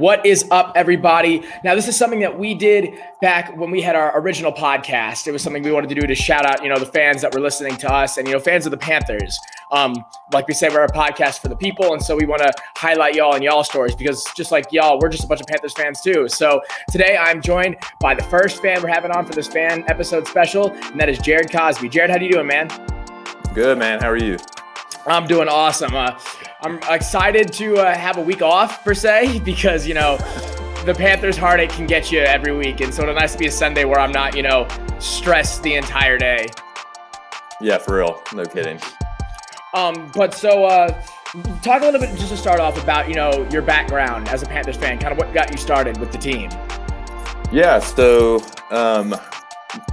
What is up, everybody? Now, this is something that we did back when we had our original podcast. It was something we wanted to do to shout out, you know, the fans that were listening to us and, you know, fans of the Panthers. Um, like we say, we're a podcast for the people. And so we want to highlight y'all and y'all stories because just like y'all, we're just a bunch of Panthers fans too. So today I'm joined by the first fan we're having on for this fan episode special, and that is Jared Cosby. Jared, how do you doing, man? Good, man. How are you? I'm doing awesome. Uh, I'm excited to uh, have a week off per se because you know the Panthers heartache can get you every week, and so it's nice to be a Sunday where I'm not you know stressed the entire day. Yeah, for real. No kidding. Um, but so uh, talk a little bit just to start off about you know your background as a Panthers fan, kind of what got you started with the team. Yeah, so um,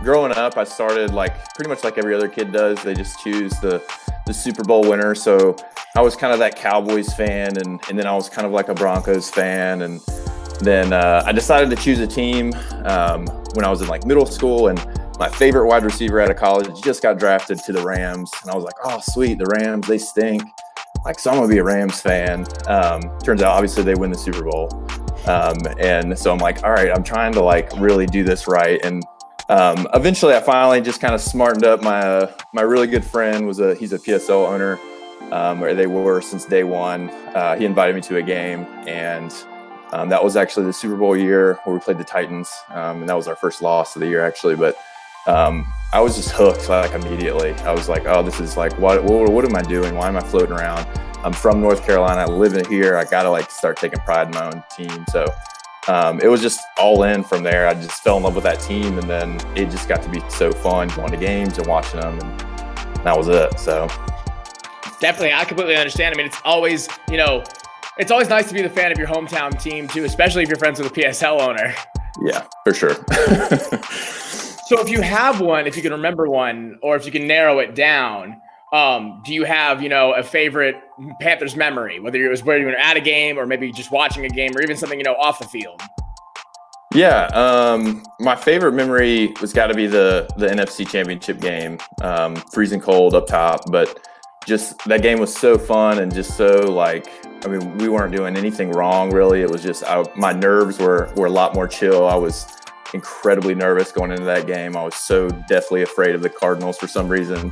growing up, I started like pretty much like every other kid does. They just choose the the Super Bowl winner. So I was kind of that Cowboys fan, and and then I was kind of like a Broncos fan, and then uh, I decided to choose a team um, when I was in like middle school, and my favorite wide receiver out of college just got drafted to the Rams, and I was like, oh sweet, the Rams, they stink. Like, so I'm gonna be a Rams fan. Um, turns out, obviously, they win the Super Bowl, um, and so I'm like, all right, I'm trying to like really do this right, and um, eventually, I finally just kind of smartened up. My uh, my really good friend was a he's a PSL owner, um, where they were since day one. Uh, he invited me to a game, and um, that was actually the Super Bowl year where we played the Titans, um, and that was our first loss of the year actually. But um, I was just hooked like immediately. I was like, oh, this is like what, what what am I doing? Why am I floating around? I'm from North Carolina. I live in here. I gotta like start taking pride in my own team. So um, it was just all in from there. I just fell in love with that team, and then it just got to be so fun going to games and watching them, and that was it. So definitely, I completely understand. I mean, it's always you know, it's always nice to be the fan of your hometown team too, especially if you're friends with a PSL owner. Yeah, for sure. so if you have one, if you can remember one, or if you can narrow it down, um, do you have you know a favorite Panthers memory, whether it was where you were at a game or maybe just watching a game or even something you know off the field? Yeah, um, my favorite memory was got to be the the NFC Championship game, um, freezing cold up top, but just that game was so fun and just so like I mean we weren't doing anything wrong really. It was just I, my nerves were were a lot more chill. I was incredibly nervous going into that game. I was so deathly afraid of the Cardinals for some reason.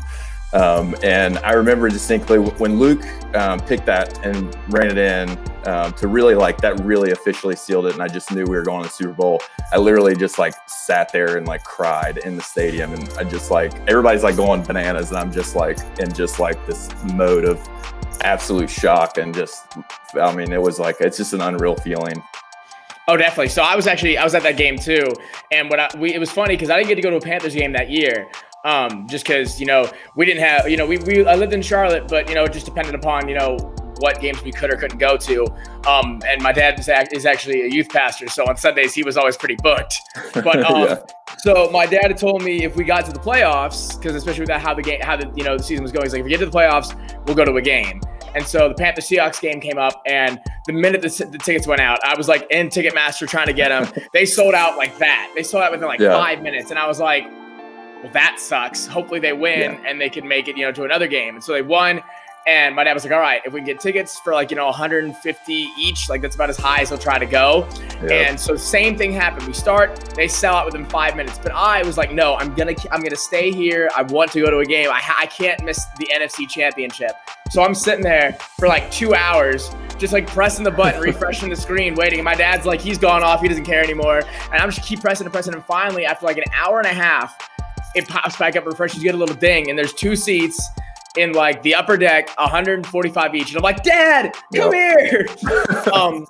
Um, and I remember distinctly when Luke um, picked that and ran it in um, to really like that really officially sealed it. And I just knew we were going to the Super Bowl. I literally just like sat there and like cried in the stadium. And I just like, everybody's like going bananas. And I'm just like in just like this mode of absolute shock. And just, I mean, it was like, it's just an unreal feeling. Oh, definitely. So I was actually I was at that game too, and what I, we it was funny because I didn't get to go to a Panthers game that year, um, just because you know we didn't have you know we, we I lived in Charlotte, but you know it just depended upon you know what games we could or couldn't go to. Um, and my dad is, is actually a youth pastor, so on Sundays he was always pretty booked. But um, yeah. so my dad had told me if we got to the playoffs, because especially with how the game how the you know the season was going, he's like if we get to the playoffs, we'll go to a game. And so the Panther Seahawks game came up, and the minute the, the, tickets went out, I was like in Ticketmaster trying to get them. they sold out like that. They sold out within like yeah. five minutes, and I was like, well, that sucks. Hopefully they win yeah. and they can make it, you know, to another game. And so they won. And my dad was like, all right, if we can get tickets for like, you know, 150 each, like that's about as high as he'll try to go. Yep. And so same thing happened. We start, they sell out within five minutes. But I was like, no, I'm going to, I'm going to stay here. I want to go to a game. I, I can't miss the NFC championship. So I'm sitting there for like two hours, just like pressing the button, refreshing the screen, waiting. And my dad's like, he's gone off. He doesn't care anymore. And I'm just keep pressing and pressing. And finally, after like an hour and a half, it pops back up, refreshes, you get a little ding, and there's two seats in like the upper deck, 145 each. And I'm like, Dad, come yep. here. um,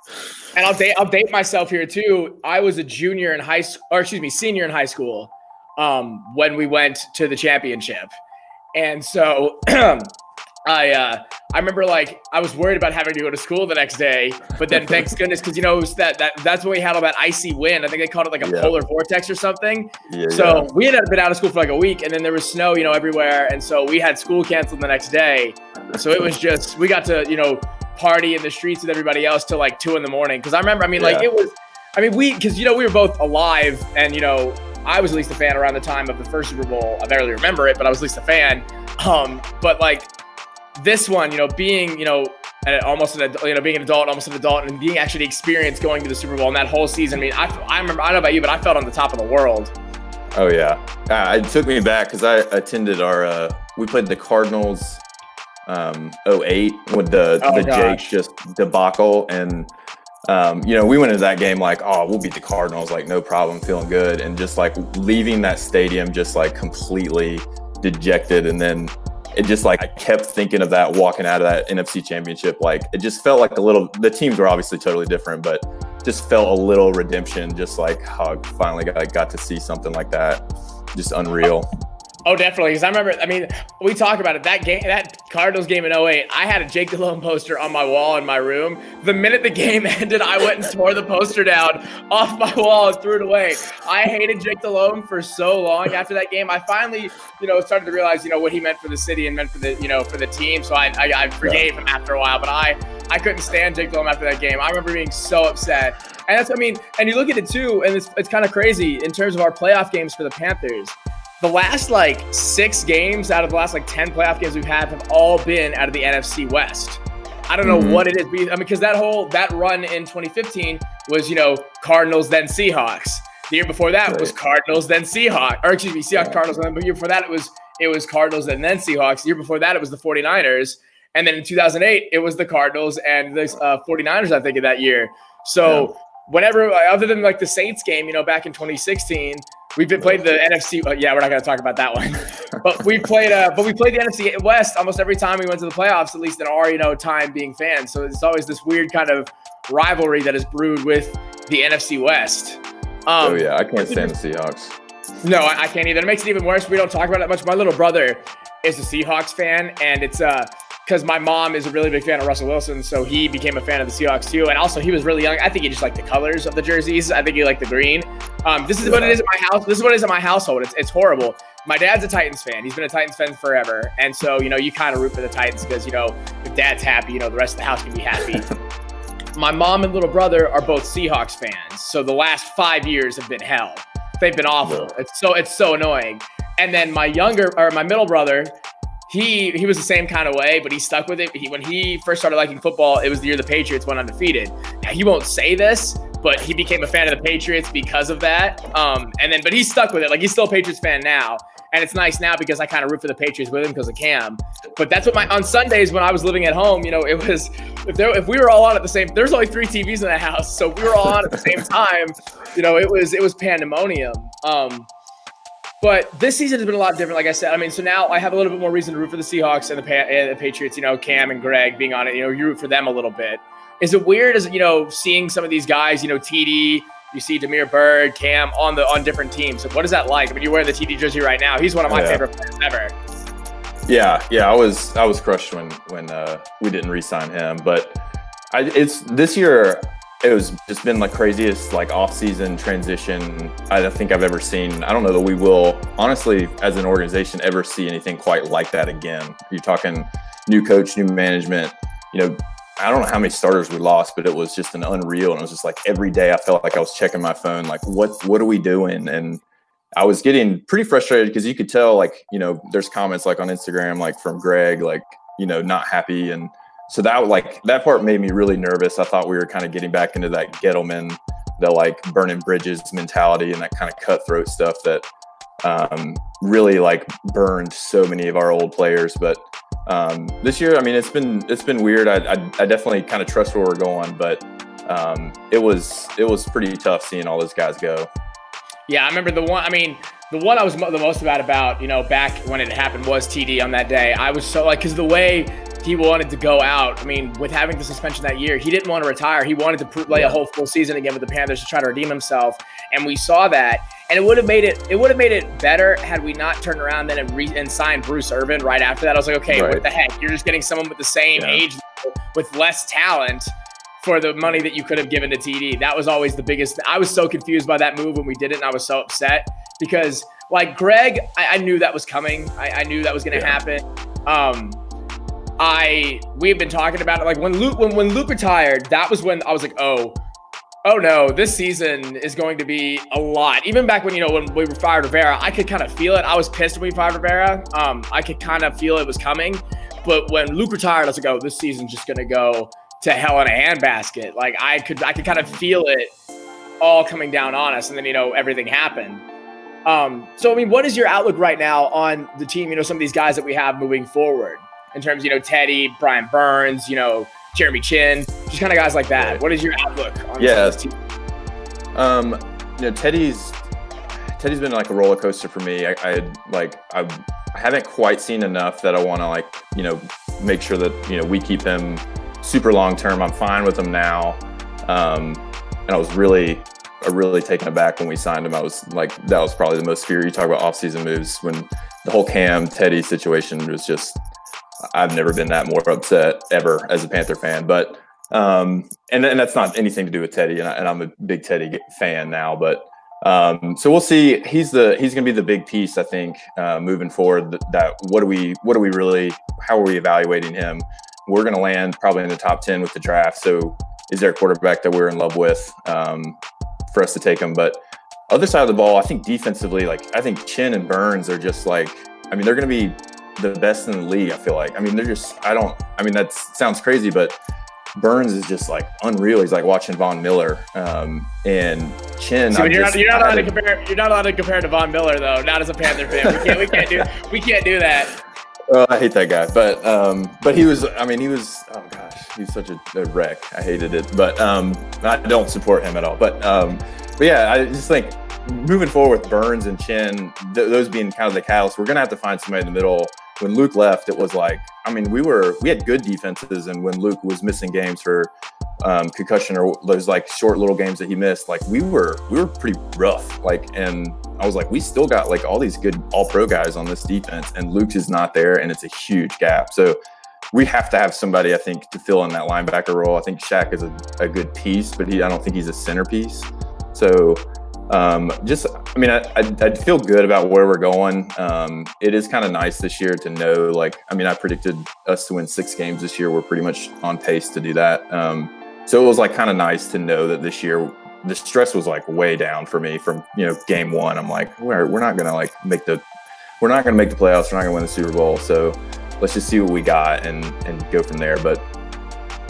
and I'll date I'll date myself here too. I was a junior in high school, or excuse me, senior in high school, um, when we went to the championship. And so I uh, I remember like I was worried about having to go to school the next day, but then thanks goodness because you know that that that's when we had all that icy wind. I think they called it like a yeah. polar vortex or something. Yeah, so yeah. we had been out of school for like a week, and then there was snow, you know, everywhere, and so we had school canceled the next day. So it was just we got to you know party in the streets with everybody else till like two in the morning. Because I remember, I mean, like it was, I mean, we because you know we were both alive, and you know I was at least a fan around the time of the first Super Bowl. I barely remember it, but I was at least a fan. Um, but like this one, you know, being, you know, almost an you know being an adult, almost an adult, and being actually experienced going to the Super Bowl and that whole season. I mean, I, I remember I don't know about you, but I felt on the top of the world. Oh yeah, uh, it took me back because I attended our uh, we played the Cardinals um 08 with the oh, the gosh. Jake just debacle and um, you know, we went into that game like, oh, we'll beat the Cardinals, like no problem, feeling good, and just like leaving that stadium just like completely dejected, and then it just like I kept thinking of that walking out of that NFC Championship, like it just felt like a little. The teams were obviously totally different, but just felt a little redemption, just like how finally got, got to see something like that, just unreal. Oh, definitely. Because I remember, I mean, we talk about it. That game, that Cardinals game in 08, I had a Jake Delhomme poster on my wall in my room. The minute the game ended, I went and tore the poster down off my wall and threw it away. I hated Jake Delhomme for so long after that game. I finally, you know, started to realize, you know, what he meant for the city and meant for the, you know, for the team. So I, I, I forgave yeah. him after a while. But I, I couldn't stand Jake Delhomme after that game. I remember being so upset. And that's, I mean, and you look at it too, and it's, it's kind of crazy in terms of our playoff games for the Panthers the last like six games out of the last like 10 playoff games we've had have all been out of the NFC West. I don't know mm-hmm. what it is. I mean, because that whole that run in 2015 was, you know, Cardinals then Seahawks. The year before that right. was Cardinals then Seahawks, or excuse me, Seahawks yeah. Cardinals. And then the year before that it was it was Cardinals and then Seahawks. The year before that it was the 49ers. And then in 2008 it was the Cardinals and the uh, 49ers, I think, of that year. So yeah. whenever, other than like the Saints game, you know, back in 2016, We've been played the NFC. Uh, yeah, we're not going to talk about that one. but we played. Uh, but we played the NFC West almost every time we went to the playoffs. At least in our you know time being fans. So it's always this weird kind of rivalry that is brewed with the NFC West. Um, oh yeah, I can't stand the Seahawks. No, I, I can't either. It makes it even worse. We don't talk about it much. My little brother is a Seahawks fan, and it's uh because my mom is a really big fan of Russell Wilson, so he became a fan of the Seahawks too. And also, he was really young. I think he just liked the colors of the jerseys. I think he liked the green. Um, this is yeah. what it is in my house. This is what it is in my household. It's, it's horrible. My dad's a Titans fan. He's been a Titans fan forever, and so you know you kind of root for the Titans because you know if dad's happy, you know the rest of the house can be happy. my mom and little brother are both Seahawks fans, so the last five years have been hell. They've been awful. It's so it's so annoying. And then my younger or my middle brother he he was the same kind of way, but he stuck with it. He, when he first started liking football, it was the year the Patriots went undefeated. Now, he won't say this, but he became a fan of the Patriots because of that. Um, and then, but he's stuck with it. Like he's still a Patriots fan now, and it's nice now because I kind of root for the Patriots with him because of Cam. But that's what my on Sundays when I was living at home, you know, it was if there if we were all on at the same. There's only three TVs in the house, so we were all on at the same time. You know, it was it was pandemonium. Um, but this season has been a lot different, like I said. I mean, so now I have a little bit more reason to root for the Seahawks and the, pa- and the Patriots. You know, Cam and Greg being on it. You know, you root for them a little bit. Is it weird as you know seeing some of these guys? You know, TD. You see Damiere Byrd, Cam on the on different teams. What is that like? I mean, you wear the TD jersey right now. He's one of my yeah. favorite players ever. Yeah, yeah. I was I was crushed when when uh, we didn't re-sign him, but I, it's this year it was just been the craziest like off-season transition I think I've ever seen. I don't know that we will honestly, as an organization, ever see anything quite like that again. You're talking new coach, new management. You know, I don't know how many starters we lost, but it was just an unreal. And it was just like every day I felt like I was checking my phone, like what what are we doing? And I was getting pretty frustrated because you could tell, like you know, there's comments like on Instagram, like from Greg, like you know, not happy and so that like that part made me really nervous. I thought we were kind of getting back into that Gettleman, the like burning bridges mentality and that kind of cutthroat stuff that um, really like burned so many of our old players. But um, this year, I mean, it's been it's been weird. I, I, I definitely kind of trust where we're going, but um, it was it was pretty tough seeing all those guys go. Yeah, I remember the one. I mean, the one I was the most about about you know back when it happened was TD on that day. I was so like because the way he wanted to go out. I mean, with having the suspension that year, he didn't want to retire. He wanted to play a whole full season again with the Panthers to try to redeem himself, and we saw that. And it would have made it it would have made it better had we not turned around then and, re- and signed Bruce Irvin right after that. I was like, okay, right. what the heck? You're just getting someone with the same yeah. age with less talent for the money that you could have given to TD. That was always the biggest. I was so confused by that move when we did it, and I was so upset because, like Greg, I, I knew that was coming. I, I knew that was going to yeah. happen. Um, I we've been talking about it. Like when Luke when when Luke retired, that was when I was like, oh, oh no, this season is going to be a lot. Even back when you know when we were fired Rivera, I could kind of feel it. I was pissed when we fired Rivera. Um, I could kind of feel it was coming. But when Luke retired, I was like, oh, this season's just gonna go to hell in a handbasket. Like I could I could kind of feel it all coming down on us, and then you know everything happened. Um, so I mean, what is your outlook right now on the team? You know, some of these guys that we have moving forward in terms, you know, Teddy, Brian Burns, you know, Jeremy Chinn, just kind of guys like that. What is your outlook on yeah. this team? Um, you know, Teddy's Teddy's been like a roller coaster for me. I, I like I haven't quite seen enough that I want to like you know make sure that you know we keep him super long term. I'm fine with him now. Um, and I was really, I really taken aback when we signed him. I was like, that was probably the most fear. You talk about offseason moves when the whole Cam Teddy situation was just, I've never been that more upset ever as a Panther fan. But, um, and, and that's not anything to do with Teddy. And, I, am a big Teddy fan now, but, um, so we'll see. He's the he's going to be the big piece, I think, uh, moving forward. That, that what do we what do we really how are we evaluating him? we're going to land probably in the top 10 with the draft. So is there a quarterback that we're in love with um, for us to take him? But other side of the ball, I think defensively, like I think Chinn and Burns are just like, I mean, they're going to be the best in the league. I feel like. I mean, they're just. I don't. I mean, that sounds crazy, but Burns is just like unreal. He's like watching Von Miller, um, and Chinn. See, you're, just, not, you're not allowed to compare. You're not allowed to compare to Von Miller though. Not as a Panther fan. We can't. We can't do. We can't do that. Oh, I hate that guy, but um, but he was. I mean, he was. Oh gosh, he's such a, a wreck. I hated it, but um, I don't support him at all. But um, but yeah, I just think moving forward with Burns and Chinn, th- those being kind of the catalyst, we're gonna have to find somebody in the middle. When Luke left, it was like, I mean, we were we had good defenses, and when Luke was missing games for um, concussion or those like short little games that he missed, like we were we were pretty rough. Like, and I was like, we still got like all these good all pro guys on this defense, and Luke is not there, and it's a huge gap. So we have to have somebody, I think, to fill in that linebacker role. I think Shaq is a, a good piece, but he I don't think he's a centerpiece. So um, just, I mean, I, I, I, feel good about where we're going. Um, it is kind of nice this year to know, like, I mean, I predicted us to win six games this year. We're pretty much on pace to do that. Um, so it was like kind of nice to know that this year the stress was like way down for me from you know game one. I'm like, we're we're not gonna like make the we're not gonna make the playoffs. We're not gonna win the Super Bowl. So let's just see what we got and and go from there. But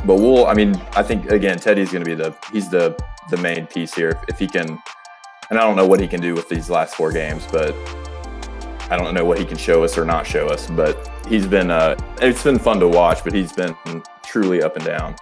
but we'll. I mean, I think again, Teddy's gonna be the he's the the main piece here. If, if he can, and I don't know what he can do with these last four games, but I don't know what he can show us or not show us. But he's been uh, it's been fun to watch, but he's been truly up and down.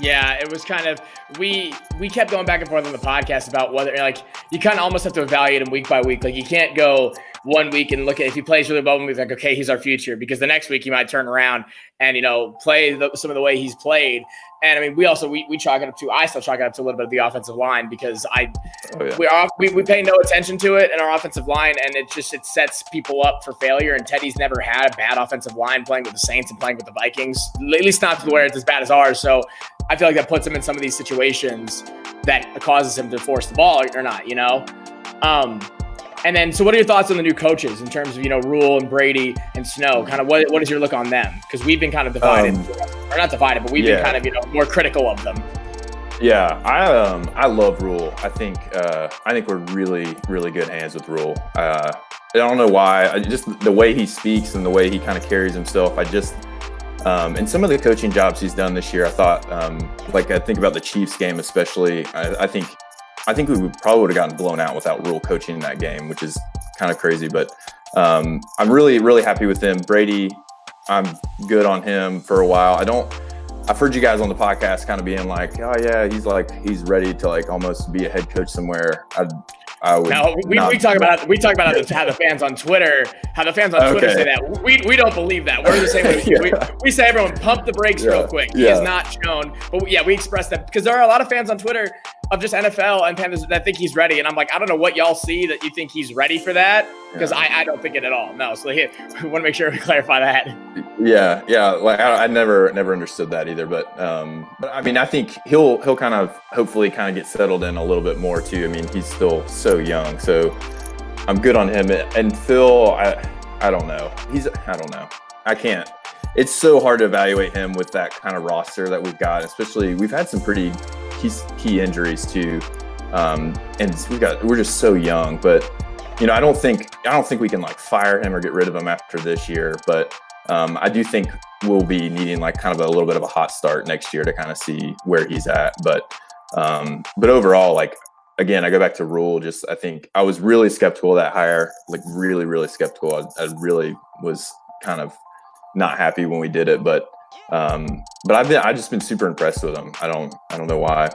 Yeah, it was kind of we we kept going back and forth on the podcast about whether like you kind of almost have to evaluate him week by week. Like you can't go one week and look at if he plays really well, and be like, okay, he's our future. Because the next week he might turn around and you know play the, some of the way he's played. And I mean, we also we, we chalk it up to I still chalk it up to a little bit of the offensive line because I oh, yeah. we, are, we we pay no attention to it in our offensive line, and it just it sets people up for failure. And Teddy's never had a bad offensive line playing with the Saints and playing with the Vikings, at least not to where it's as bad as ours. So I feel like that puts him in some of these situations that causes him to force the ball or not, you know. Um, and then, so what are your thoughts on the new coaches in terms of you know Rhule and Brady and Snow? Kind of what what is your look on them? Because we've been kind of divided, um, or not divided, but we've yeah. been kind of you know more critical of them. Yeah, I um I love Rhule. I think uh, I think we're really really good hands with Rhule. Uh, I don't know why. I just the way he speaks and the way he kind of carries himself. I just um, and some of the coaching jobs he's done this year, I thought, um, like I think about the Chiefs game especially. I, I think I think we would probably would have gotten blown out without Rhule coaching in that game, which is kind of crazy. But um, I'm really, really happy with him. Brady, I'm good on him for a while. I don't. I've heard you guys on the podcast kind of being like, oh yeah, he's like he's ready to like almost be a head coach somewhere. I, I would no, we, we talk about we talk about how the, how the fans on Twitter how the fans on okay. Twitter say that we, we don't believe that we're the same way yeah. we, we say everyone pump the brakes yeah. real quick he yeah. is not shown but yeah we express that because there are a lot of fans on Twitter of just NFL and Panthers that think he's ready. And I'm like, I don't know what y'all see that you think he's ready for that because yeah. I, I don't think it at all. No, so we want to make sure we clarify that. Yeah, yeah. Like I, I never never understood that either. But um, but I mean, I think he'll he'll kind of hopefully kind of get settled in a little bit more too. I mean, he's still so young, so I'm good on him. And Phil, I I don't know. He's I don't know. I can't it's so hard to evaluate him with that kind of roster that we've got. Especially, we've had some pretty key, key injuries too, um, and we got we're just so young. But you know, I don't think I don't think we can like fire him or get rid of him after this year. But um, I do think we'll be needing like kind of a little bit of a hot start next year to kind of see where he's at. But um, but overall, like again, I go back to Rhule. Just I think I was really skeptical of that hire, like really, really skeptical. I, I really was kind of not happy when we did it, but um, but I've been I just been super impressed with him. I don't I don't know why.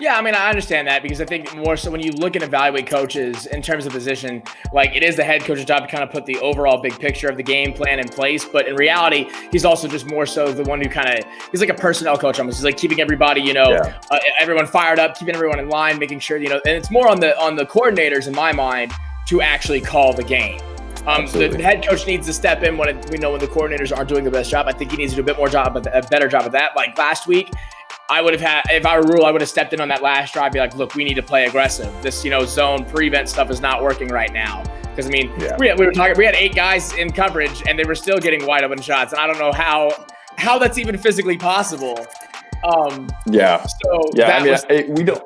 Yeah, I mean, I understand that because I think more so when you look and evaluate coaches in terms of position, like it is the head coach's job to kind of put the overall big picture of the game plan in place. But in reality, he's also just more so the one who kind of he's like a personnel coach almost. He's like keeping everybody, you know, yeah. uh, everyone fired up, keeping everyone in line, making sure you know. And it's more on the on the coordinators in my mind to actually call the game. Um, the head coach needs to step in when it, we know when the coordinators aren't doing the best job. I think he needs to do a bit more job, a better job of that. Like last week, I would have had if I were Rhule, I would have stepped in on that last drive, be like, look, we need to play aggressive. This you know zone prevent stuff is not working right now. Because I mean, yeah. we, we were talking, we had eight guys in coverage, and they were still getting wide open shots, and I don't know how how that's even physically possible. Um, yeah. So yeah, I mean, was, I, we don't.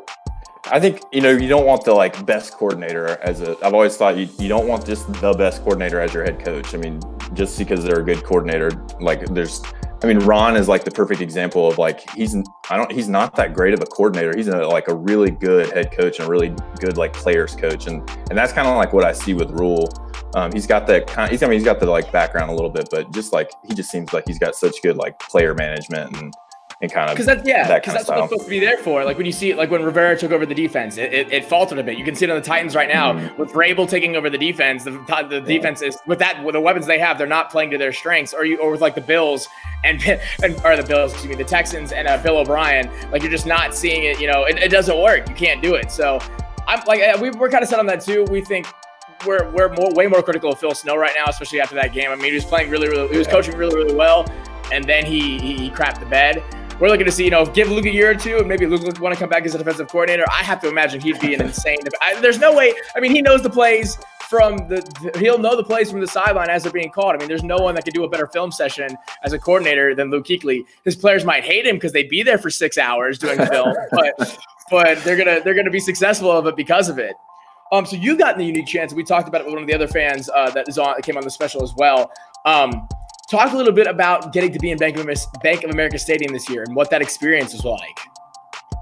I think you know you don't want the like best coordinator as a. I've always thought you you don't want just the best coordinator as your head coach. I mean, just because they're a good coordinator, like there's I mean, Ron is like the perfect example of like he's I don't he's not that great of a coordinator. He's a, like a really good head coach and a really good like players coach, and and that's kind of like what I see with Rhule. Um, he's got that kind. He's I mean he's got the like background a little bit, but just like he just seems like he's got such good like player management and and kind of because that's yeah because that that's what it's supposed to be there for. Like when you see it, like when Rivera took over the defense, it, it, it faltered a bit. You can see it on the Titans right now mm-hmm. with Vrabel taking over the defense. The, the defense is with that with the weapons they have, they're not playing to their strengths. Or you or with like the Bills and and or the Bills, excuse me, the Texans and uh, Bill O'Brien. Like you're just not seeing it. You know, it, it doesn't work. You can't do it. So I'm like we, we're kind of set on that too. We think we're we're more way more critical of Phil Snow right now, especially after that game. I mean, he was playing really, really, he was coaching really, really well, and then he he, he crapped the bed we're looking to see, you know, give Luke a year or two, and maybe Luke want to come back as a defensive coordinator. I have to imagine he'd be an insane. I, there's no way. I mean, he knows the plays from the. He'll know the plays from the sideline as they're being called. I mean, there's no one that can do a better film session as a coordinator than Luke Kuechly. His players might hate him because they'd be there for six hours doing film, but but they're gonna they're gonna be successful of it because of it. Um, so you've gotten the unique chance. We talked about it with one of the other fans uh, that is on that came on the special as well. Um, Talk a little bit about getting to be in Bank of, Bank of America Stadium this year and what that experience is like.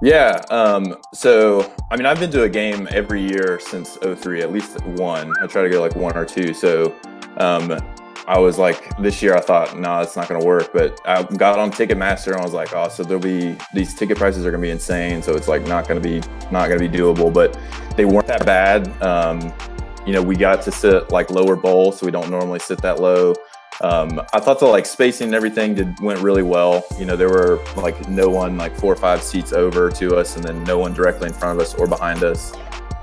Yeah. Um, so, I mean, I've been to a game every year since 03, at least one. I try to go like one or two. So, um, I was like, this year I thought, no, nah, it's not going to work. But I got on Ticketmaster and I was like, oh, so there'll be these ticket prices are going to be insane. So it's like not going to be not going to be doable. But they weren't that bad. Um, you know, we got to sit like lower bowl, so we don't normally sit that low. Um, I thought the like spacing and everything did went really well. You know, there were like no one like four or five seats over to us, and then no one directly in front of us or behind us.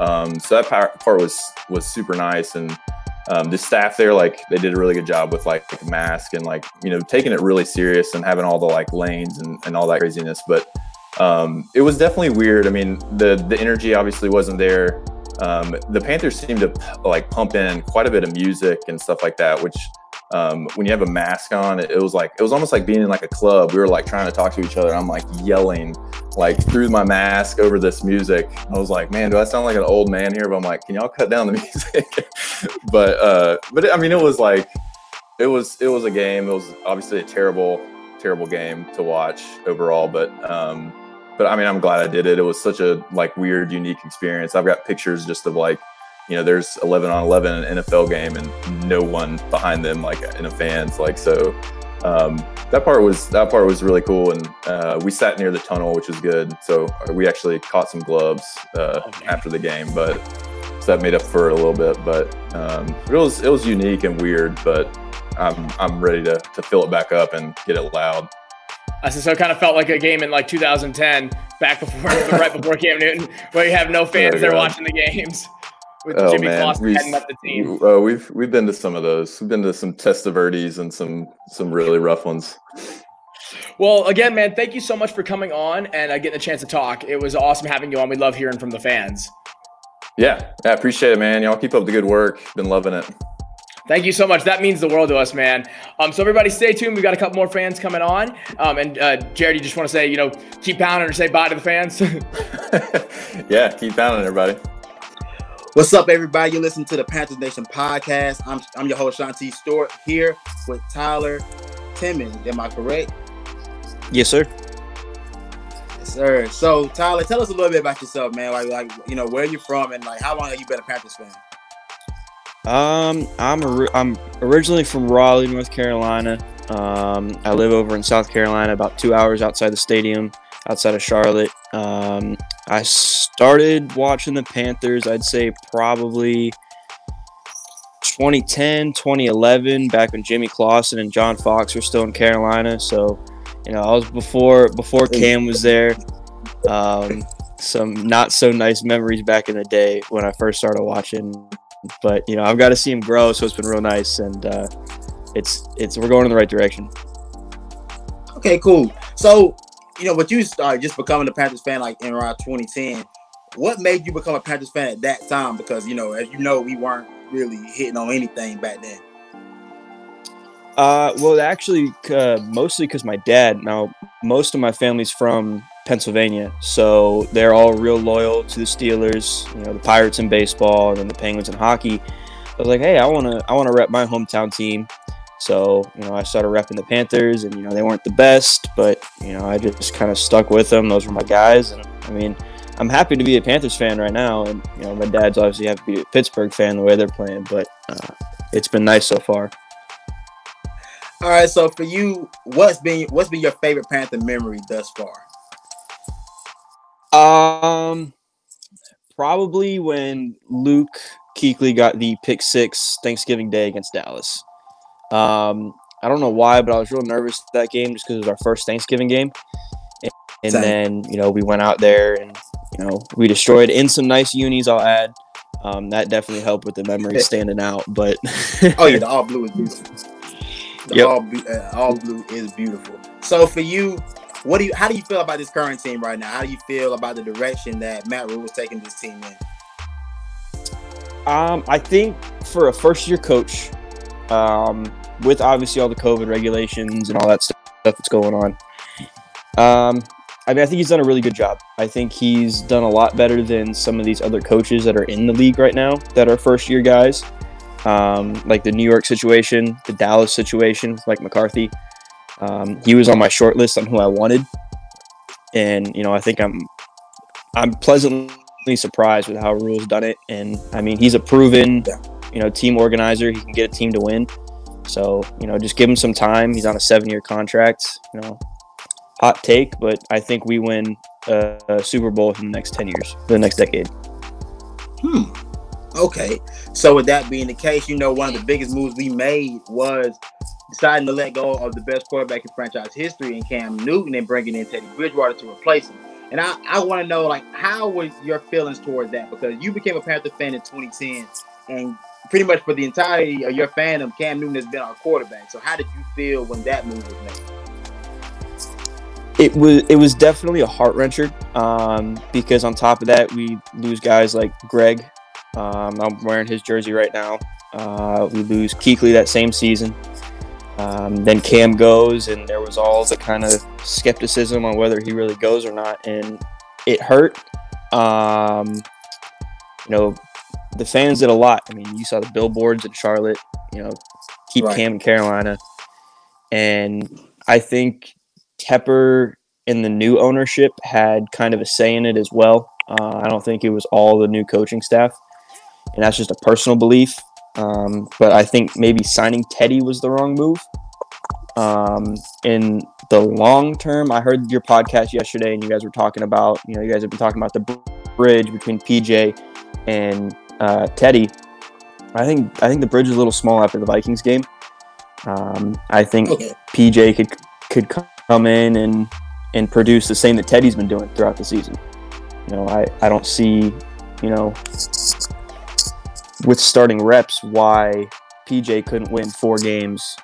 Um, so that part, was was super nice, and um, the staff there like they did a really good job with like, like mask and like you know taking it really serious and having all the like lanes and, and all that craziness. But um, it was definitely weird. I mean, the the energy obviously wasn't there. Um, the Panthers seemed to like pump in quite a bit of music and stuff like that, which um, when you have a mask on, it, was like it was almost like being in like a club. We were like trying to talk to each other. I'm like yelling like through my mask over this music. I was like, man, do I sound like an old man here? But I'm like, can y'all cut down the music? but uh, but it, I mean, it was like it was it was a game. It was obviously a terrible terrible game to watch overall. But um, but I mean, I'm glad I did it. It was such a like weird, unique experience. I've got pictures just of like you know, there's 11 on 11 an NFL game and no one behind them, like in a fans, like so. Um, that part was that part was really cool, and uh, we sat near the tunnel, which was good. So we actually caught some gloves uh, okay. after the game, but so that made up for it a little bit. But um, it was it was unique and weird, but I'm I'm ready to to fill it back up and get it loud. Uh, so it kind of felt like a game in like 2010, back before right before Cam Newton, where you have no fans there watching the games with oh, Jimmy. Clausen heading up the team. Uh, we've we've been to some of those. We've been to some Testaverdes and some some really rough ones. Well, again, man, thank you so much for coming on and uh, getting a chance to talk. It was awesome having you on. We love hearing from the fans. Yeah, I appreciate it, man. Y'all keep up the good work. Been loving it. Thank you so much. That means the world to us, man. Um, so everybody, stay tuned. We got a couple more fans coming on. Um, and uh, Jared, you just want to say, you know, keep pounding or say bye to the fans. yeah, keep pounding, everybody. What's up, everybody? You're listening to the Panthers Nation podcast. I'm, I'm your host, Shanti Stewart, here with Tyler Timmons. Am I correct? Yes, sir. Yes, sir. So, Tyler, tell us a little bit about yourself, man. Like, like you know, where you're from and like how long have you been a Panthers fan? Um, I'm a, I'm originally from Raleigh, North Carolina. Um, I live over in South Carolina, about two hours outside the stadium, outside of Charlotte. Um, I started watching the Panthers, I'd say probably 2010, 2011, back when Jimmy Clausen and John Fox were still in Carolina. So, you know, I was before before Cam was there. Um, some not so nice memories back in the day when I first started watching. But you know, I've got to see him grow, so it's been real nice, and uh, it's it's we're going in the right direction. Okay, cool. So you know, but you started just becoming a Panthers fan like in around 2010. What made you become a Panthers fan at that time? Because you know, as you know, we weren't really hitting on anything back then. Uh, well, actually, uh, mostly because my dad. Now, most of my family's from Pennsylvania, so they're all real loyal to the Steelers. You know, the Pirates in baseball, and then the Penguins in hockey. I was like, hey, I wanna, I wanna rep my hometown team. So, you know, I started repping the Panthers, and you know, they weren't the best, but you know, I just kind of stuck with them. Those were my guys, and I mean, I'm happy to be a Panthers fan right now, and you know, my dad's obviously happy to be a Pittsburgh fan the way they're playing, but uh, it's been nice so far. All right, so for you, what's been what's been your favorite Panther memory thus far? Um, probably when Luke Kuechly got the pick six Thanksgiving Day against Dallas. Um, I don't know why, but I was real nervous that game just because it was our first Thanksgiving game. And, and then, you know, we went out there and, you know, we destroyed in some nice unis, I'll add. Um, that definitely helped with the memory standing out. But oh yeah, the all blue is beautiful. The yep. all, uh, all blue is beautiful. So for you, what do you? How do you feel about this current team right now? How do you feel about the direction that Matt Rhule was taking this team in? Um, I think for a first year coach, um, with obviously all the COVID regulations and all that stuff that's going on. Um, I mean, I think he's done a really good job. I think he's done a lot better than some of these other coaches that are in the league right now that are first year guys, um, like the New York situation, the Dallas situation, like McCarthy. Um, he was on my short list on who I wanted, and you know, I think I'm I'm pleasantly surprised with how Rhule's done it. And I mean, he's a proven, you know, team organizer. He can get a team to win. So, you know, just give him some time. He's on a seven year contract. You know, hot take, but I think we win a, a Super Bowl in the next 10 years, the next decade. Hmm. Okay. So, with that being the case, you know, one of the biggest moves we made was deciding to let go of the best quarterback in franchise history in Cam Newton and bringing in Teddy Bridgewater to replace him. And I, I want to know, like, how was your feelings towards that? Because you became a Panther fan in 2010, and pretty much for the entirety of your fandom, Cam Newton has been our quarterback. So how did you feel when that move was made? It was it was definitely a heart wrencher um, because on top of that we lose guys like Greg. Um, I'm wearing his jersey right now. Uh, we lose Kuechly that same season. Um, then Cam goes, and there was all the kind of skepticism on whether he really goes or not, and it hurt. Um, you know, the fans did a lot. I mean, you saw the billboards in Charlotte, you know, keep right. Cam in Carolina. And I think Tepper and the new ownership had kind of a say in it as well. Uh, I don't think it was all the new coaching staff. And that's just a personal belief. Um, but I think maybe signing Teddy was the wrong move. Um, in the long term, I heard your podcast yesterday and you guys were talking about, you know, you guys have been talking about the bridge between PJ and uh, Teddy, I think I think the bridge is a little small after the Vikings game. Um, I think okay. PJ could could come in and and produce the same that Teddy's been doing throughout the season. You know, I, I don't see, you know, with starting reps why PJ couldn't win four games.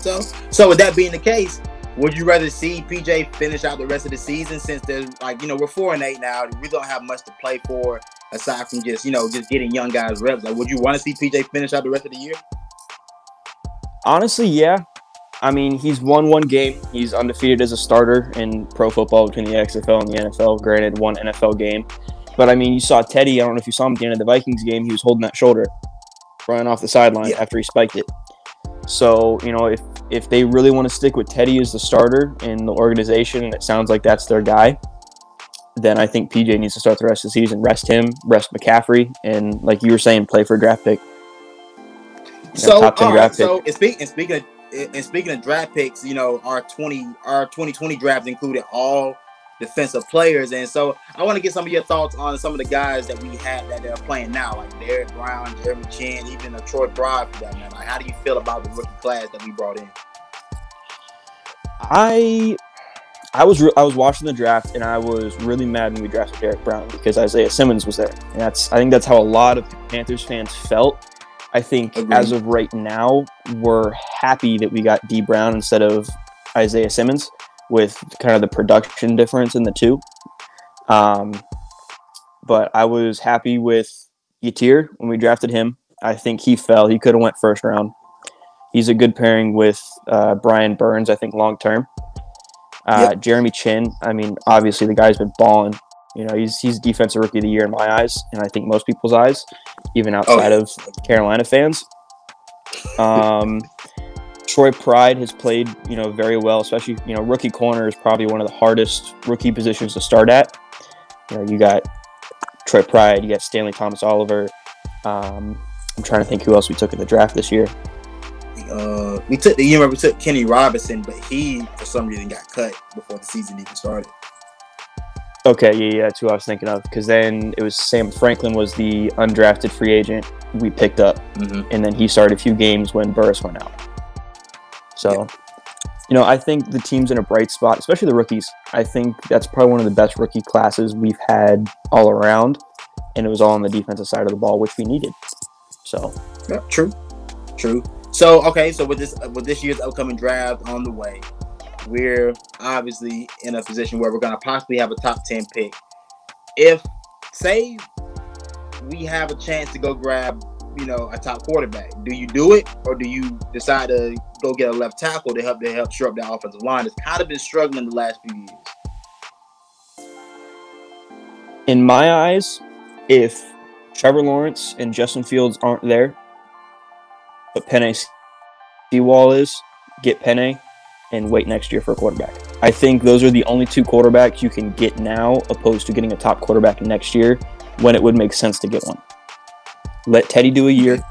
So, so with that being the case, would you rather see PJ finish out the rest of the season since there's like you know we're four and eight now, we don't have much to play for aside from just you know just getting young guys reps. Like, would you want to see PJ finish out the rest of the year? Honestly, yeah. I mean, he's won one game. He's undefeated as a starter in pro football between the XFL and the NFL. Granted, one NFL game, But I mean, you saw Teddy. I don't know if you saw him at the end of the Vikings game. He was holding that shoulder, running off the sideline Yeah. after he spiked it. So you know, if if they really want to stick with Teddy as the starter in the organization, and it sounds like that's their guy, then I think PJ needs to start the rest of the season. Rest him, rest McCaffrey, and like you were saying, play for a draft pick. You know, So, top ten all right, draft pick. so and, speak, and speaking of and speaking of draft picks, you know, our twenty our twenty twenty draft included all defensive players, and so I want to get some of your thoughts on some of the guys that we had that are playing now, like Derrick Brown, Jeremy Chinn, even a Troy Pride for that matter. Like, how do you feel about the rookie class that we brought in? I I was re- I was watching the draft and I was really mad when we drafted Derrick Brown because Isaiah Simmons was there. And that's I think that's how a lot of Panthers fans felt. I think Agreed. as of right now, we're happy that we got D Brown instead of Isaiah Simmons with kind of the production difference in the two. Um, but I was happy with Yetur when we drafted him. I think he fell. He could have went first round. He's a good pairing with uh, Brian Burns. I think long term. Uh, Jeremy Chinn. I mean, obviously the guy's been balling. You know, he's he's defensive rookie of the year in my eyes, and I think most people's eyes, even outside yeah. of Carolina fans. Um, Troy Pride has played, you know, very well. Especially, you know, rookie corner is probably one of the hardest rookie positions to start at. You know, you got Troy Pride, you got Stantley Thomas Oliver. Um, I'm trying to think who else we took in the draft this year. Uh, we took the you remember we took Kenny Robinson, but he for some reason got cut before the season even started. Okay, yeah, yeah, that's who I was thinking of. Because then it was Sam Franklin was the undrafted free agent we picked up, Mm-hmm. and then he started a few games when Burris went out. So, you know, I think the team's in a bright spot, especially the rookies. I think that's probably one of the best rookie classes we've had all around, and it was all on the defensive side of the ball, which we needed. So, Yeah, true, true. So okay, so with this with this year's upcoming draft on the way, we're obviously in a position where we're gonna possibly have a top ten pick. If say we have a chance to go grab, you know, a top quarterback, do you do it or do you decide to go get a left tackle to help to help shore up the offensive line? It's kind of been struggling the last few years. in my eyes, if Trevor Lawrence and Justin Fields aren't there, but Penei Sewell is, get Penei and wait next year for a quarterback. I think those are the only two quarterbacks you can get now, opposed to getting a top quarterback next year when it would make sense to get one. Let Teddy do a year,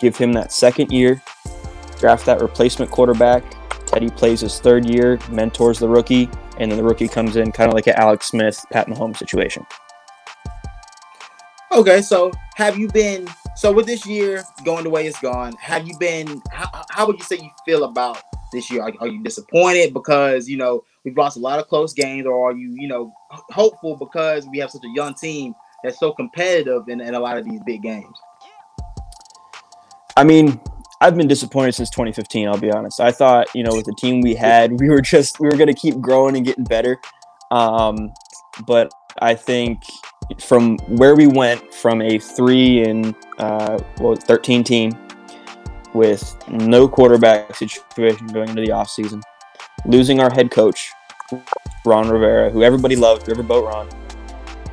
give him that second year, draft that replacement quarterback. Teddy plays his third year, mentors the rookie, and then the rookie comes in kind of like an Alex Smith, Pat Mahomes situation. Okay, so have you been so with this year going the way it's gone? Have you been? How, how would you say you feel about this year? Are, are you disappointed because you know we've lost a lot of close games, or are you you know hopeful because we have such a young team that's so competitive in, in a lot of these big games? I mean, I've been disappointed since 2015. I'll be honest. I thought, you know, with the team we had, we were just we were going to keep growing and getting better. Um, but I think from where we went from a three and uh, well 13 team with no quarterback situation going into the offseason, losing our head coach Ron Rivera, who everybody loved, Riverboat Ron,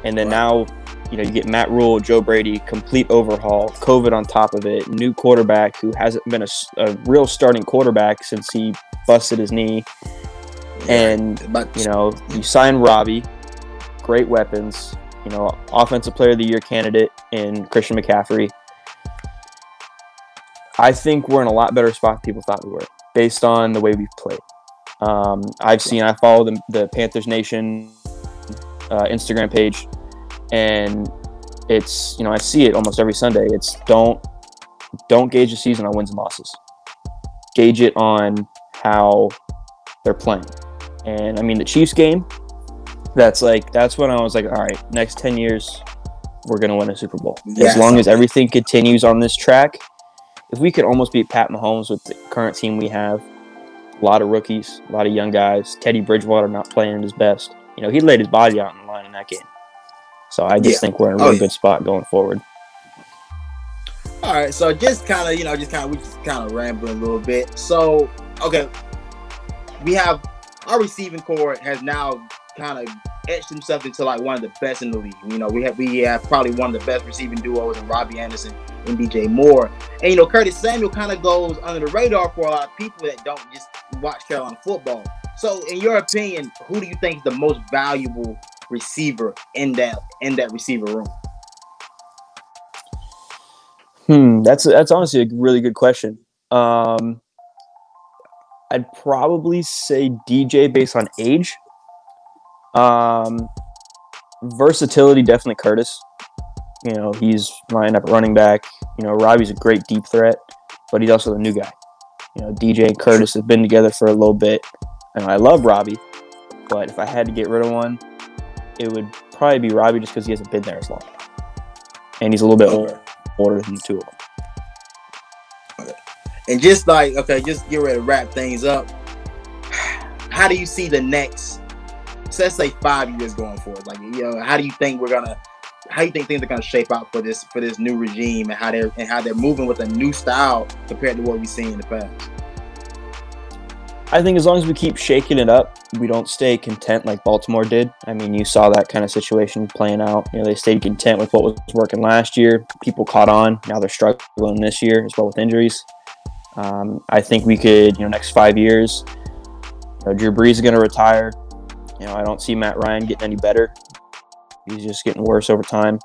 and then now you know, you get Matt Rhule, Joe Brady, complete overhaul, COVID on top of it, new quarterback who hasn't been a real starting quarterback since he busted his knee. And, you know, you sign Robbie, great weapons, you know, offensive player of the year candidate in Christian McCaffrey. I think we're in a lot better spot than people thought we were based on the way we've played. Um, I've seen, I follow the, the Panthers Nation uh, Instagram page, and it's you know I see it almost every Sunday. It's don't don't gauge the season on wins and losses. Gauge it on how they're playing. And I mean the Chiefs game, that's like that's when I was like, all right, next ten years, we're gonna win a Super Bowl. Yeah, as long as everything continues on this track, if we could almost beat Pat Mahomes with the current team we have, a lot of rookies, a lot of young guys. Teddy Bridgewater not playing at his best. You know, he laid his body out on the line in that game. So I just Yeah. think we're in a Oh, really yeah. good spot going forward. All right, so just kind of, you know, just kind of, we just kind of rambling a little bit. So, okay, we have our receiving corps has now kind of etched himself into like one of the best in the league. You know, we have we have probably one of the best receiving duos in Robbie Anderson and DJ Moore. And you know, Curtis Samuel kind of goes under the radar for a lot of people that don't just watch Carolina football. So, in your opinion, who do you think is the most valuable receiver in that in that receiver room? Hmm, that's that's honestly a really good question. Um, I'd probably say DJ based on age. Um, versatility, definitely Curtis. You know, he's lined up running back. You know, Robby's a great deep threat, but he's also the new guy. You know, DJ and Curtis have been together for a little bit, and I love Robby. But if I had to get rid of one, it would probably be Robby just because he hasn't been there as long, and he's a little bit older, older than the two of them. Okay. And just like, okay, just get ready to wrap things up. How do you see the next, so let's say five years going forward? Like, you know, how do you think we're gonna, how do you think things are gonna shape out for this for this new regime and how they're and how they're moving with a new style compared to what we've seen in the past? I think as long as we keep shaking it up, we don't stay content like Baltimore did. I mean, you saw that kind of situation playing out. You know, they stayed content with what was working last year. People caught on. Now they're struggling this year as well with injuries. Um, I think we could, you know, next five years, you know, Drew Brees is going to retire. You know, I don't see Matt Ryan getting any better. He's just getting worse over time.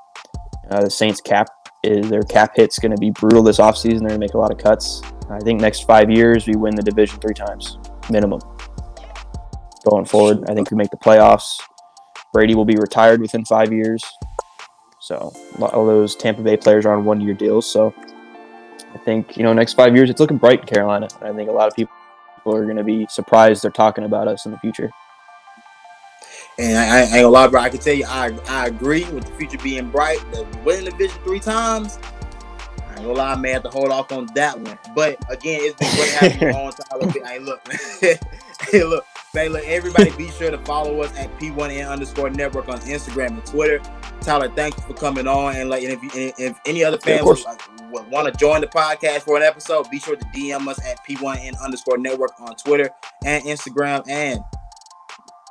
Uh, the Saints cap is their cap hit's going to be brutal this offseason. They're going to make a lot of cuts. I think next five years we win the division three times minimum. Going forward, I think we make the playoffs. Brady will be retired within five years. So all those Tampa Bay players are on one-year deals. So I think you know next five years it's looking bright in Carolina. I think a lot of people are going to be surprised they're talking about us in the future. And I, ain't bro. I can tell you, I I agree with the future being bright. That winning the division three times. I ain't gonna lie, I may have to hold off on that one. But again, it's been great having you on, Tyler. Hey, look, hey, look, hey, look. Everybody, be sure to follow us at P1N underscore network on Instagram and Twitter. Tyler, thank you for coming on. And like, and if, you, if any other fans yeah, want to join the podcast for an episode, be sure to DM us at P1N underscore network on Twitter and Instagram. And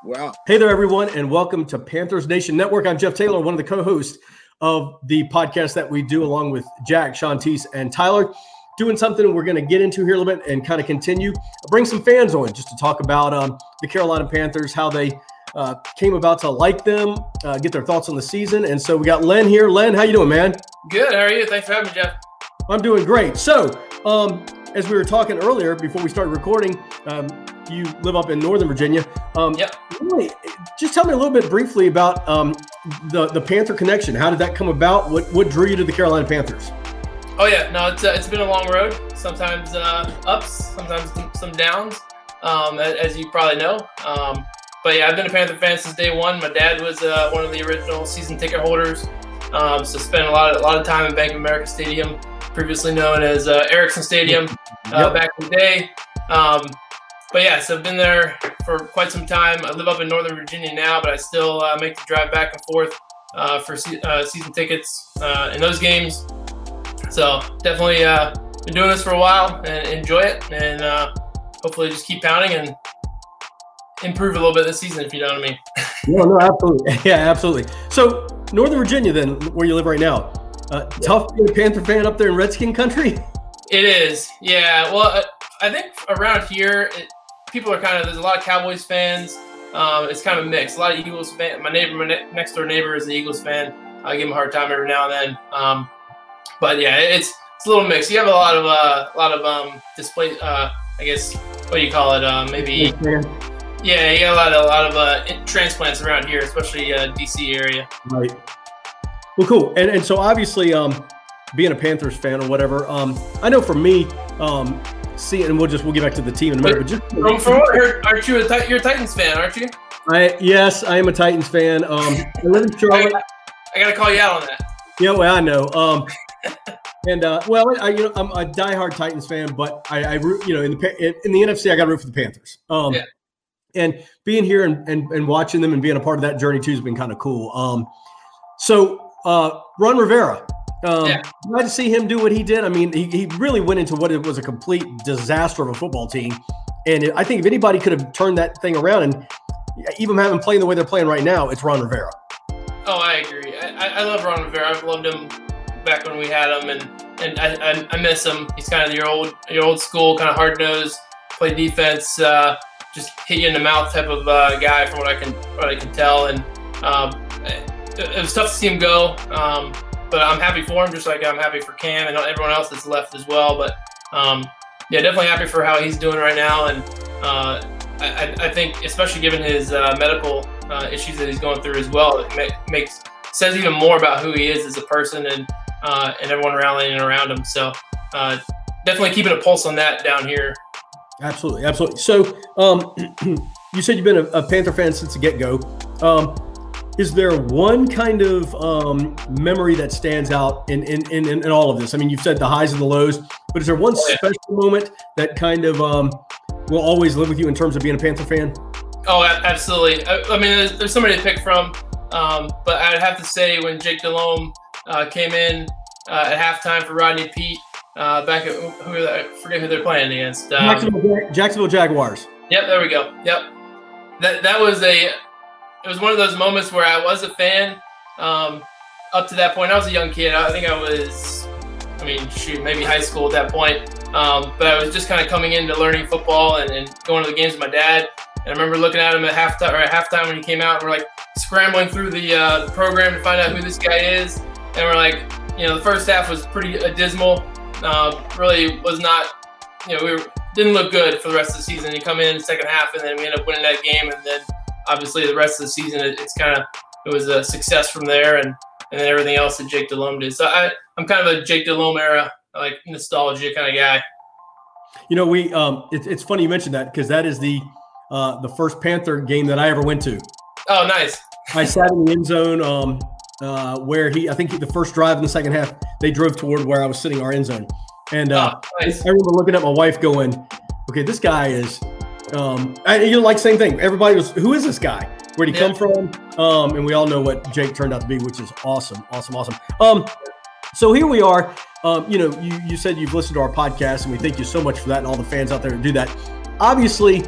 wow. Hey there, everyone, and welcome to Panthers Nation Network. I'm Jeff Taylor, one of the co hosts of the podcast that we do along with Jack, Shantice, and Tyler. Doing something we're going to get into here a little bit and kind of continue. bring some fans on just to talk about um, the Carolina Panthers, how they uh, came about to like them, uh, get their thoughts on the season. And so we got Len here. Len, how you doing, man? Good. How are you? Thanks for having me, Jeff. I'm doing great. So, um, as we were talking earlier before we started recording, um, you live up in Northern Virginia. Um, yep. Really, just tell me a little bit briefly about um, the the Panther connection. How did that come about? What what drew you to the Carolina Panthers? Oh yeah, no, it's uh, it's been a long road. Sometimes uh, ups, sometimes some downs, um, as, you probably know. Um, but yeah, I've been a Panther fan since day one. My dad was uh, one of the original season ticket holders, um, so spent a lot of, a lot of time in Bank of America Stadium previously known as uh, Ericsson Stadium uh, yep. back in the day. Um, but yeah, so I've been there for quite some time. I live up in Northern Virginia now, but I still uh, make the drive back and forth uh, for se- uh, season tickets uh, in those games. So definitely been doing this for a while and enjoy it, and hopefully just keep pounding and improve a little bit this season, if you know what I mean. no, no, absolutely. Yeah, absolutely. So Northern Virginia, then, where you live right now, uh, tough being a Panther fan up there in Redskin country. It is, yeah. Well, uh, I think around here, it, people are kind of there's a lot of Cowboys fans. Um, it's kind of mixed. A lot of Eagles fan. My neighbor, my ne- next door neighbor, is an Eagles fan. I give him a hard time every now and then. Um, but yeah, it's it's a little mixed. You have a lot of uh, a lot of um, display. Uh, I guess what do you call it? Uh, maybe. Yeah, you got a lot of a lot of uh, transplants around here, especially uh, DC area. Right. Well, cool. And and so obviously, um, being a Panthers fan or whatever, um, I know for me, um, see, it, and we'll just we'll get back to the team in a minute. But, just from, from aren't you a you're a Titans fan, aren't you? I yes, I am a Titans fan. Um, I live in Charlotte. I, I gotta call you out on that. Yeah, well, I know. Um, and uh, well, I you know I'm a diehard Titans fan, but I, I root you know in the in the NFC I got to root for the Panthers. Um, yeah. And being here and, and, and watching them and being a part of that journey too has been kind of cool. Um, so uh, Ron Rivera. Um, yeah. Glad to see him do what he did. I mean, he, he really went into what it was a complete disaster of a football team. And I think if anybody could have turned that thing around, and even having playing the way they're playing right now, it's Ron Rivera. Oh, I agree. I, I love Ron Rivera. I've loved him back when we had him, and and I, I, I miss him. He's kind of your old your old school, kind of hard nosed, play defense, uh, just hit you in the mouth type of uh, guy, from what I can what I can tell. And um, it, it, was tough to see him go, um, but I'm happy for him, just like I'm happy for Cam and everyone else that's left as well. But um, yeah, definitely happy for how he's doing right now, and uh, I, I, think especially given his uh, medical uh, issues that he's going through as well, it makes says even more about who he is as a person and uh, and everyone rallying around him. So uh, definitely keeping a pulse on that down here. Absolutely, absolutely. So um, you said you've been a, a, Panther fan since the get go. Um, is there one kind of um, memory that stands out in in, in in all of this? I mean, you've said the highs and the lows, but is there one oh, yeah. special moment that kind of um, will always live with you in terms of being a Panther fan? Oh, absolutely. I, I mean, there's, there's somebody to pick from, um, but I'd have to say when Jake Delhomme uh, came in uh, at halftime for Rodney Peete uh, back at who I forget who they're playing against. Um, Jacksonville, Jacksonville, Jaguars. Yep, there we go. Yep, that that was a it was one of those moments where I was a fan. Um, up to that point, I was a young kid. I think I was, I mean, shoot, maybe high school at that point. Um, but I was just kind of coming into learning football and, and, going to the games with my dad. And I remember looking at him at halftime or at halftime when he came out, and we're like scrambling through the, uh, program to find out who this guy is. And we're like, you know, the first half was pretty dismal. Uh, really was not, you know, we were, didn't look good for the rest of the season. You come in second half, and then we end up winning that game, and then obviously the rest of the season, it, it's kind of it was a success from there, and and then everything else that Jake Delhomme did. So I I'm kind of a Jake Delhomme era like nostalgia kind of guy. You know, we um, it, it's funny you mentioned that because that is the uh, the first Panther game that I ever went to. Oh, nice. I sat in the end zone um, uh, where he, I think he, the first drive in the second half, they drove toward where I was sitting, our end zone. And uh, oh, nice. I remember looking at my wife going, okay, this guy is, um, I, you know, like same thing. Everybody was, who is this guy? Where'd he yeah. come from? Um, and we all know what Jake turned out to be, which is awesome, awesome, awesome. Um, so here we are. Um, you know, you, you said you've listened to our podcast, and we thank you so much for that, and all the fans out there who do that. Obviously,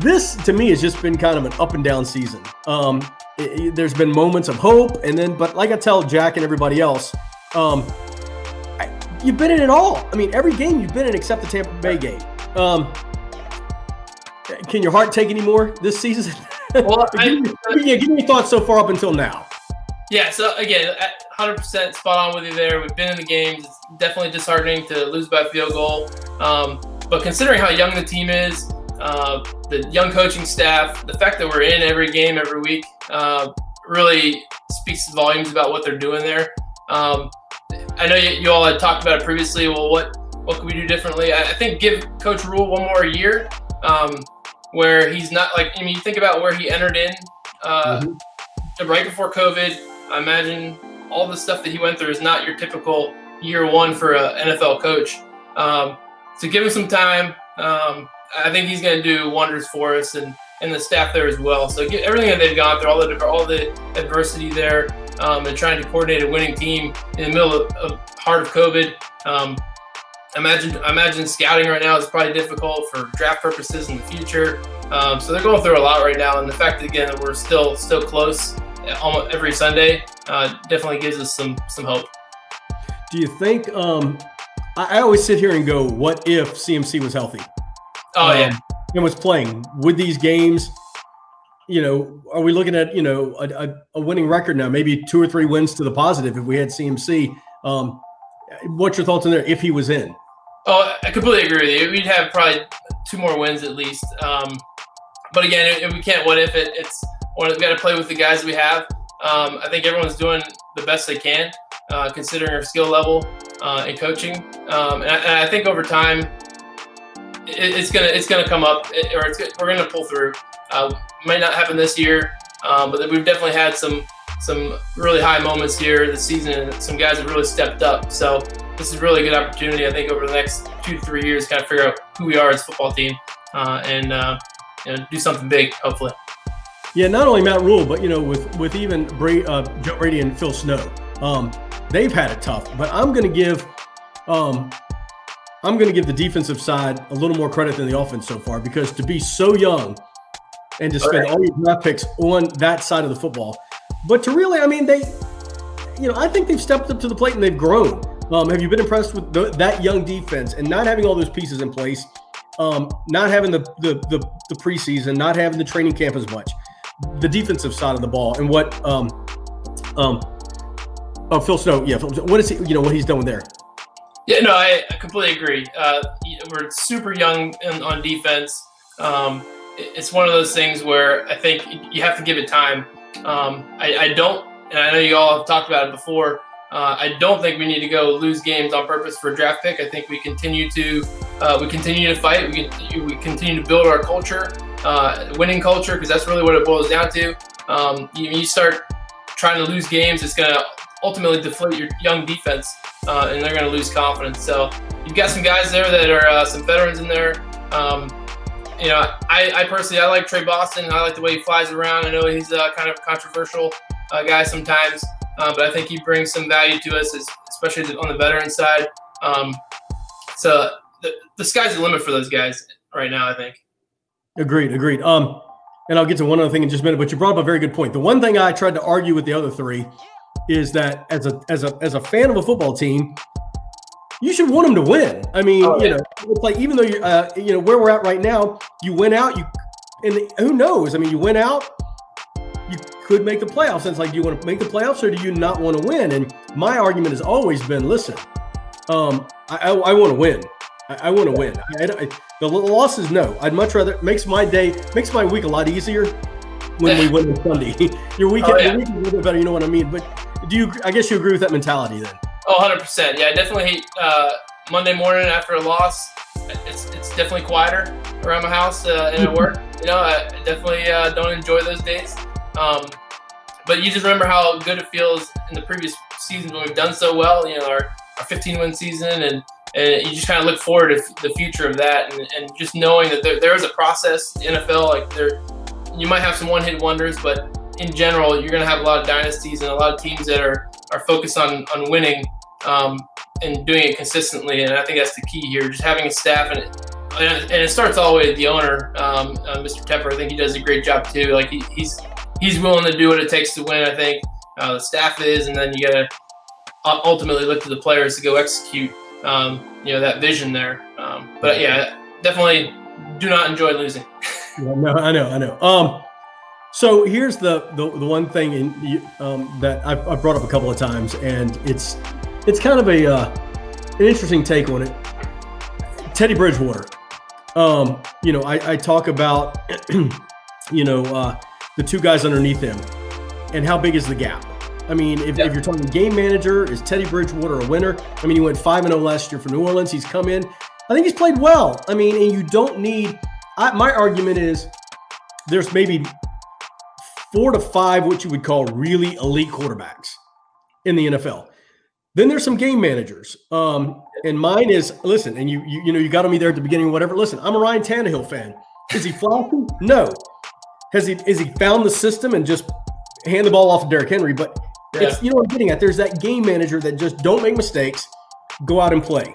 this to me has just been kind of an up and down season. Um, it, it, there's been moments of hope, and then, but like I tell Jack and everybody else, um, I, you've been in it all. I mean, every game you've been in except the Tampa Bay game. Um, can your heart take any more this season? Well, I, give, me, yeah, give me thoughts so far up until now. Yeah, so again, 100% spot on with you there. We've been in the games. It's definitely disheartening to lose by field goal. Um, but considering how young the team is, uh, the young coaching staff, the fact that we're in every game every week uh, really speaks volumes about what they're doing there. Um, I know you, you, all had talked about it previously. Well, what what can we do differently? I, I think give Coach Rhule one more year, um, where he's not like. I mean, you think about where he entered in uh, mm-hmm. right before COVID. I imagine all the stuff that he went through is not your typical year one for an NFL coach. Um, so give him some time. Um, I think he's going to do wonders for us and, and the staff there as well. So get everything that they've gone through, all the all the adversity there, um, and trying to coordinate a winning team in the middle of, of heart of COVID. Imagine imagine scouting right now is probably difficult for draft purposes in the future. Um, so they're going through a lot right now, and the fact that again that we're still still close almost every Sunday uh, definitely gives us some some hope. Do you think? Um, I, I always sit here and go, "What if CMC was healthy?" Oh um, yeah, and was playing with these games. You know, are we looking at you know a, a, a, winning record now? Maybe two or three wins to the positive if we had CMC. Um, what's your thoughts on there if he was in? Oh, I completely agree with you. We'd have probably two more wins at least. Um, but again, if we can't what if it, it's one. we got to play with the guys we have. Um, I think everyone's doing the best they can, uh, considering our skill level uh, and coaching. Um, and, I, and, I, think over time, it, it's gonna it's gonna come up, or we're gonna pull through. Uh, might not happen this year, um, but we've definitely had some some really high moments here this season, and some guys have really stepped up. So this is really a good opportunity, I think, over the next two to three years, kind of figure out who we are as a football team uh, and uh, you know, do something big, hopefully. Yeah, not only Matt Rhule, but you know, with with even Bra- uh, Joe Brady and Phil Snow, um, they've had it tough. But I'm going to give, um, I'm going to give the defensive side a little more credit than the offense so far because to be so young and to spend all your draft picks on that side of the football. But to really, I mean, they, you know, I think they've stepped up to the plate and they've grown. Um, have you been impressed with the, that young defense and not having all those pieces in place, um, not having the, the the the preseason, not having the training camp as much, the defensive side of the ball, and what um um oh Phil Snow, yeah, what is he? You know what he's done there? Yeah, no, I, I completely agree. Uh, we're super young in, on defense. Um, it's one of those things where I think you have to give it time. Um, I, I, don't, and I know you all have talked about it before. Uh, I don't think we need to go lose games on purpose for a draft pick. I think we continue to uh, we continue to fight. We can, we continue to build our culture, uh, winning culture, because that's really what it boils down to. Um, you, you start trying to lose games, it's going to ultimately deflate your young defense, uh, and they're going to lose confidence. So you've got some guys there that are uh, some veterans in there. Um, you know, I, I, personally I like Tre Boston. I like the way he flies around. I know he's a kind of controversial uh, guy sometimes, uh, but I think he brings some value to us, especially on the veteran side. Um, so the, the sky's the limit for those guys right now. I think. Agreed. Agreed. Um, and I'll get to one other thing in just a minute. But you brought up a very good point. The one thing I tried to argue with the other three is that as a as a as a fan of a football team, you should want them to win. I mean, oh, you know, it's like even though you uh, you know where we're at right now, you went out, you and who knows? I mean, you went out, you could make the playoffs. And it's like, do you want to make the playoffs or do you not want to win? And my argument has always been, listen, um, I, I, I want to win. I, I want to win. I, the losses, no. I'd much rather makes my day makes my week a lot easier when we win on Sunday. your weekend, oh, yeah. your week is a little bit better. You know what I mean? But do you? I guess you agree with that mentality then. Oh, 100 percent. Yeah, I definitely hate uh, Monday morning after a loss. It's it's definitely quieter around my house uh, and at work. You know, I definitely uh, don't enjoy those days. Um, but you just remember how good it feels in the previous season when we've done so well. You know, our, our 15 win season, and, and you just kind of look forward to the future of that, and, and just knowing that there, there is a process. The NFL, like there, you might have some one hit wonders, but in general, you're going to have a lot of dynasties and a lot of teams that are are focused on on winning um, and doing it consistently. And I think that's the key here. Just having a staff and it, and it starts all the way at the owner, um, uh, Mr. Tepper. I think he does a great job too. Like he, he's he's willing to do what it takes to win. I think uh, the staff is, and then you got to ultimately look to the players to go execute. Um, you know that vision there. Um, but yeah, definitely do not enjoy losing. no, I know, I know. Um, so here's the the, the one thing in, um, that I've, I've, brought up a couple of times, and it's it's kind of a uh, an interesting take on it. Teddy Bridgewater. Um, you know, I, I talk about you know uh, the two guys underneath him, and how big is the gap? I mean, if, if you're talking game manager, is Teddy Bridgewater a winner? I mean, he went five and zero oh last year for New Orleans. He's come in. I think he's played well. I mean, and you don't need. I, my argument is there's maybe four to five what you would call really elite quarterbacks in the NFL. Then there's some game managers. Um, and mine is listen, and you you, you know you got on me there at the beginning, whatever. Listen, I'm a Ryan Tannehill fan. Is he flopping? No. Has he is he found the system and just hand the ball off to Derrick Henry? But yeah. it's you know what I'm getting at. There's that game manager that just don't make mistakes, go out and play.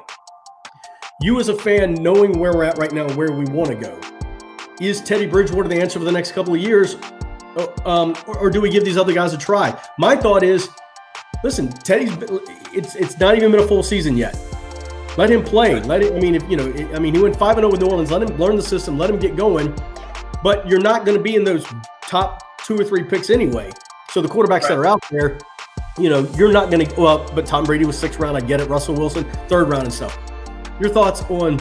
You as a fan, knowing where we're at right now, where we want to go, is Teddy Bridgewater the answer for the next couple of years, um, or, or, do we give these other guys a try? My thought is, listen, Teddy's it's it's not even been a full season yet. Let him play. Let it. I mean, if you know, I mean, he went five and zero oh with New Orleans. Let him learn the system. Let him get going. But you're not going to be in those top two or three picks anyway. So the quarterbacks right. that are out there, you know, you're not going to. Well, but Tom Brady was sixth round. I get it. Russell Wilson, third round and stuff. Your thoughts on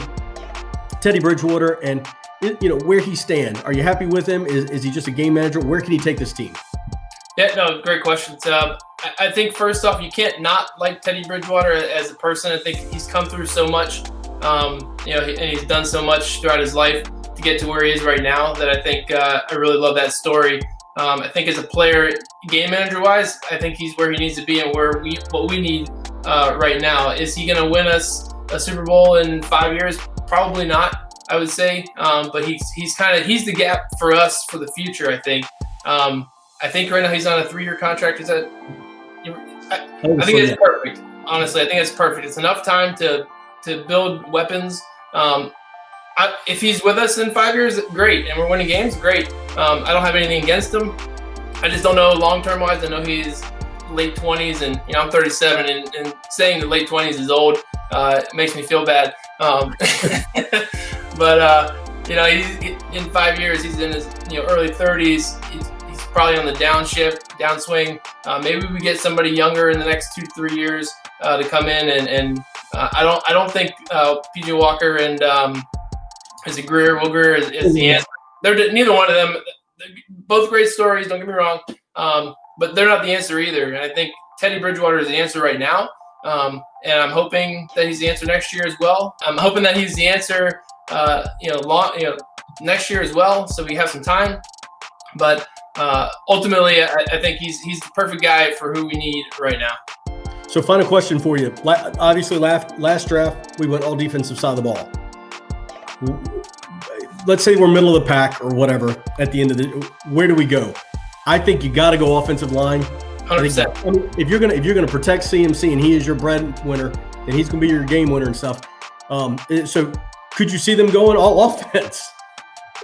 Teddy Bridgewater and you know where he stand. Are you happy with him? Is, is he just a game manager? Where can he take this team? Yeah, no, great questions. Um, I, I, think first off, you can't not like Teddy Bridgewater as a person. I think he's come through so much, um, you know, and he's done so much throughout his life to get to where he is right now. That I think uh, I really love that story. Um, I think as a player, game manager wise, I think he's where he needs to be and where we what we need uh, right now. Is he going to win us a Super Bowl in five years? Probably not. I would say. Um, but he's he's kind of he's the gap for us for the future. I think. Um, I think right now he's on a three-year contract. Is that? I, I think it's perfect. Honestly, I think it's perfect. It's enough time to to build weapons. Um, I, if he's with us in five years, great, and we're winning games, great. Um, I don't have anything against him. I just don't know long term wise. I know he's late 20s, and you know I'm 37, and, and saying the late 20s is old uh, makes me feel bad. But uh, you know, he's, in five years, he's in his you know early 30s. He's, he's probably on the downshift, downswing. Uh, maybe we get somebody younger in the next two, three years uh, to come in, and, and uh, I don't, I don't think uh, PJ Walker and um, is it Grier, Will Grier is, is the answer. They're neither one of them. Both great stories. Don't get me wrong, um, but they're not the answer either. And I think Teddy Bridgewater is the answer right now. Um, and I'm hoping that he's the answer next year as well. I'm hoping that he's the answer, uh, you know, long, you know, next year as well, so we have some time. But uh, ultimately, I, I, think he's he's the perfect guy for who we need right now. So, final question for you. Obviously, last last draft we went all defensive side of the ball. Let's say we're middle of the pack or whatever at the end of the. Where do we go? I think you got to go offensive line. Hundred percent. If you're gonna if you're gonna protect CMC and he is your breadwinner, then he's gonna be your game winner and stuff. Um, so could you see them going all offense?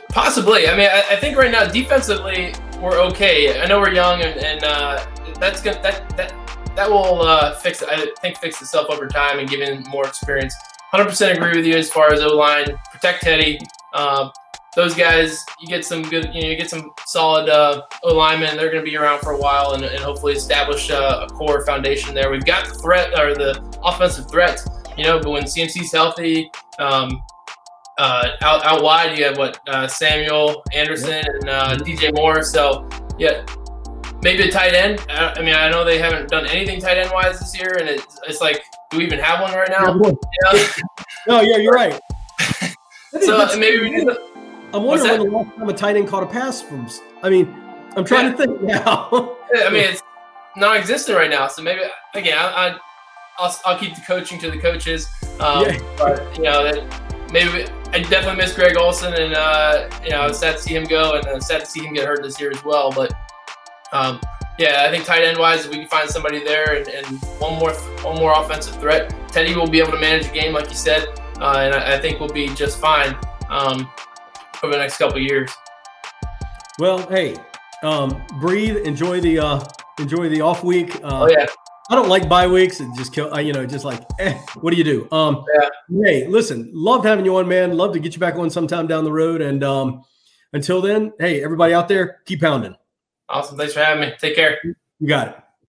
Possibly. I mean, I, I think right now defensively we're okay. I know we're young and, and uh, that's gonna that that that will uh, fix. I think fix itself over time and given more experience. 100% agree with you as far as O line. Protect Teddy. Uh, those guys, you get some good, you know, you get some solid uh, linemen. They're going to be around for a while and, and hopefully establish uh, a core foundation there. We've got the threat or the offensive threat, you know, but when CMC's healthy, um, uh, out, out wide, you have what uh, Samuel Anderson and uh, DJ Moore. So, yeah, maybe a tight end. I, I, mean, I know they haven't done anything tight end wise this year, and it's, it's like, do we even have one right now? Yeah, no, yeah, you're right. so maybe we I'm wondering when the last time a tight end caught a pass from. I mean, I'm trying yeah. to think now. I mean, it's non-existent right now. So maybe again, I, will I'll keep the coaching to the coaches. Um, yeah. But you know, that maybe I definitely miss Greg Olsen, and uh, you know, I was sad to see him go, and I'm sad to see him get hurt this year as well. But um, yeah, I think tight end wise, if we can find somebody there and, and, one more one more offensive threat, Teddy will be able to manage the game, like you said, uh, and I, I, think we'll be just fine. Um, over the next couple years. Well, hey, um, breathe, enjoy the uh, enjoy the off week. Uh, oh yeah. I don't like bye weeks. It just kill, you know, just like, eh, what do you do? Um, yeah. Hey, listen, loved having you on, man. Love to get you back on sometime down the road. And um, until then, hey, everybody out there, keep pounding. Awesome. Thanks for having me. Take care. You got it.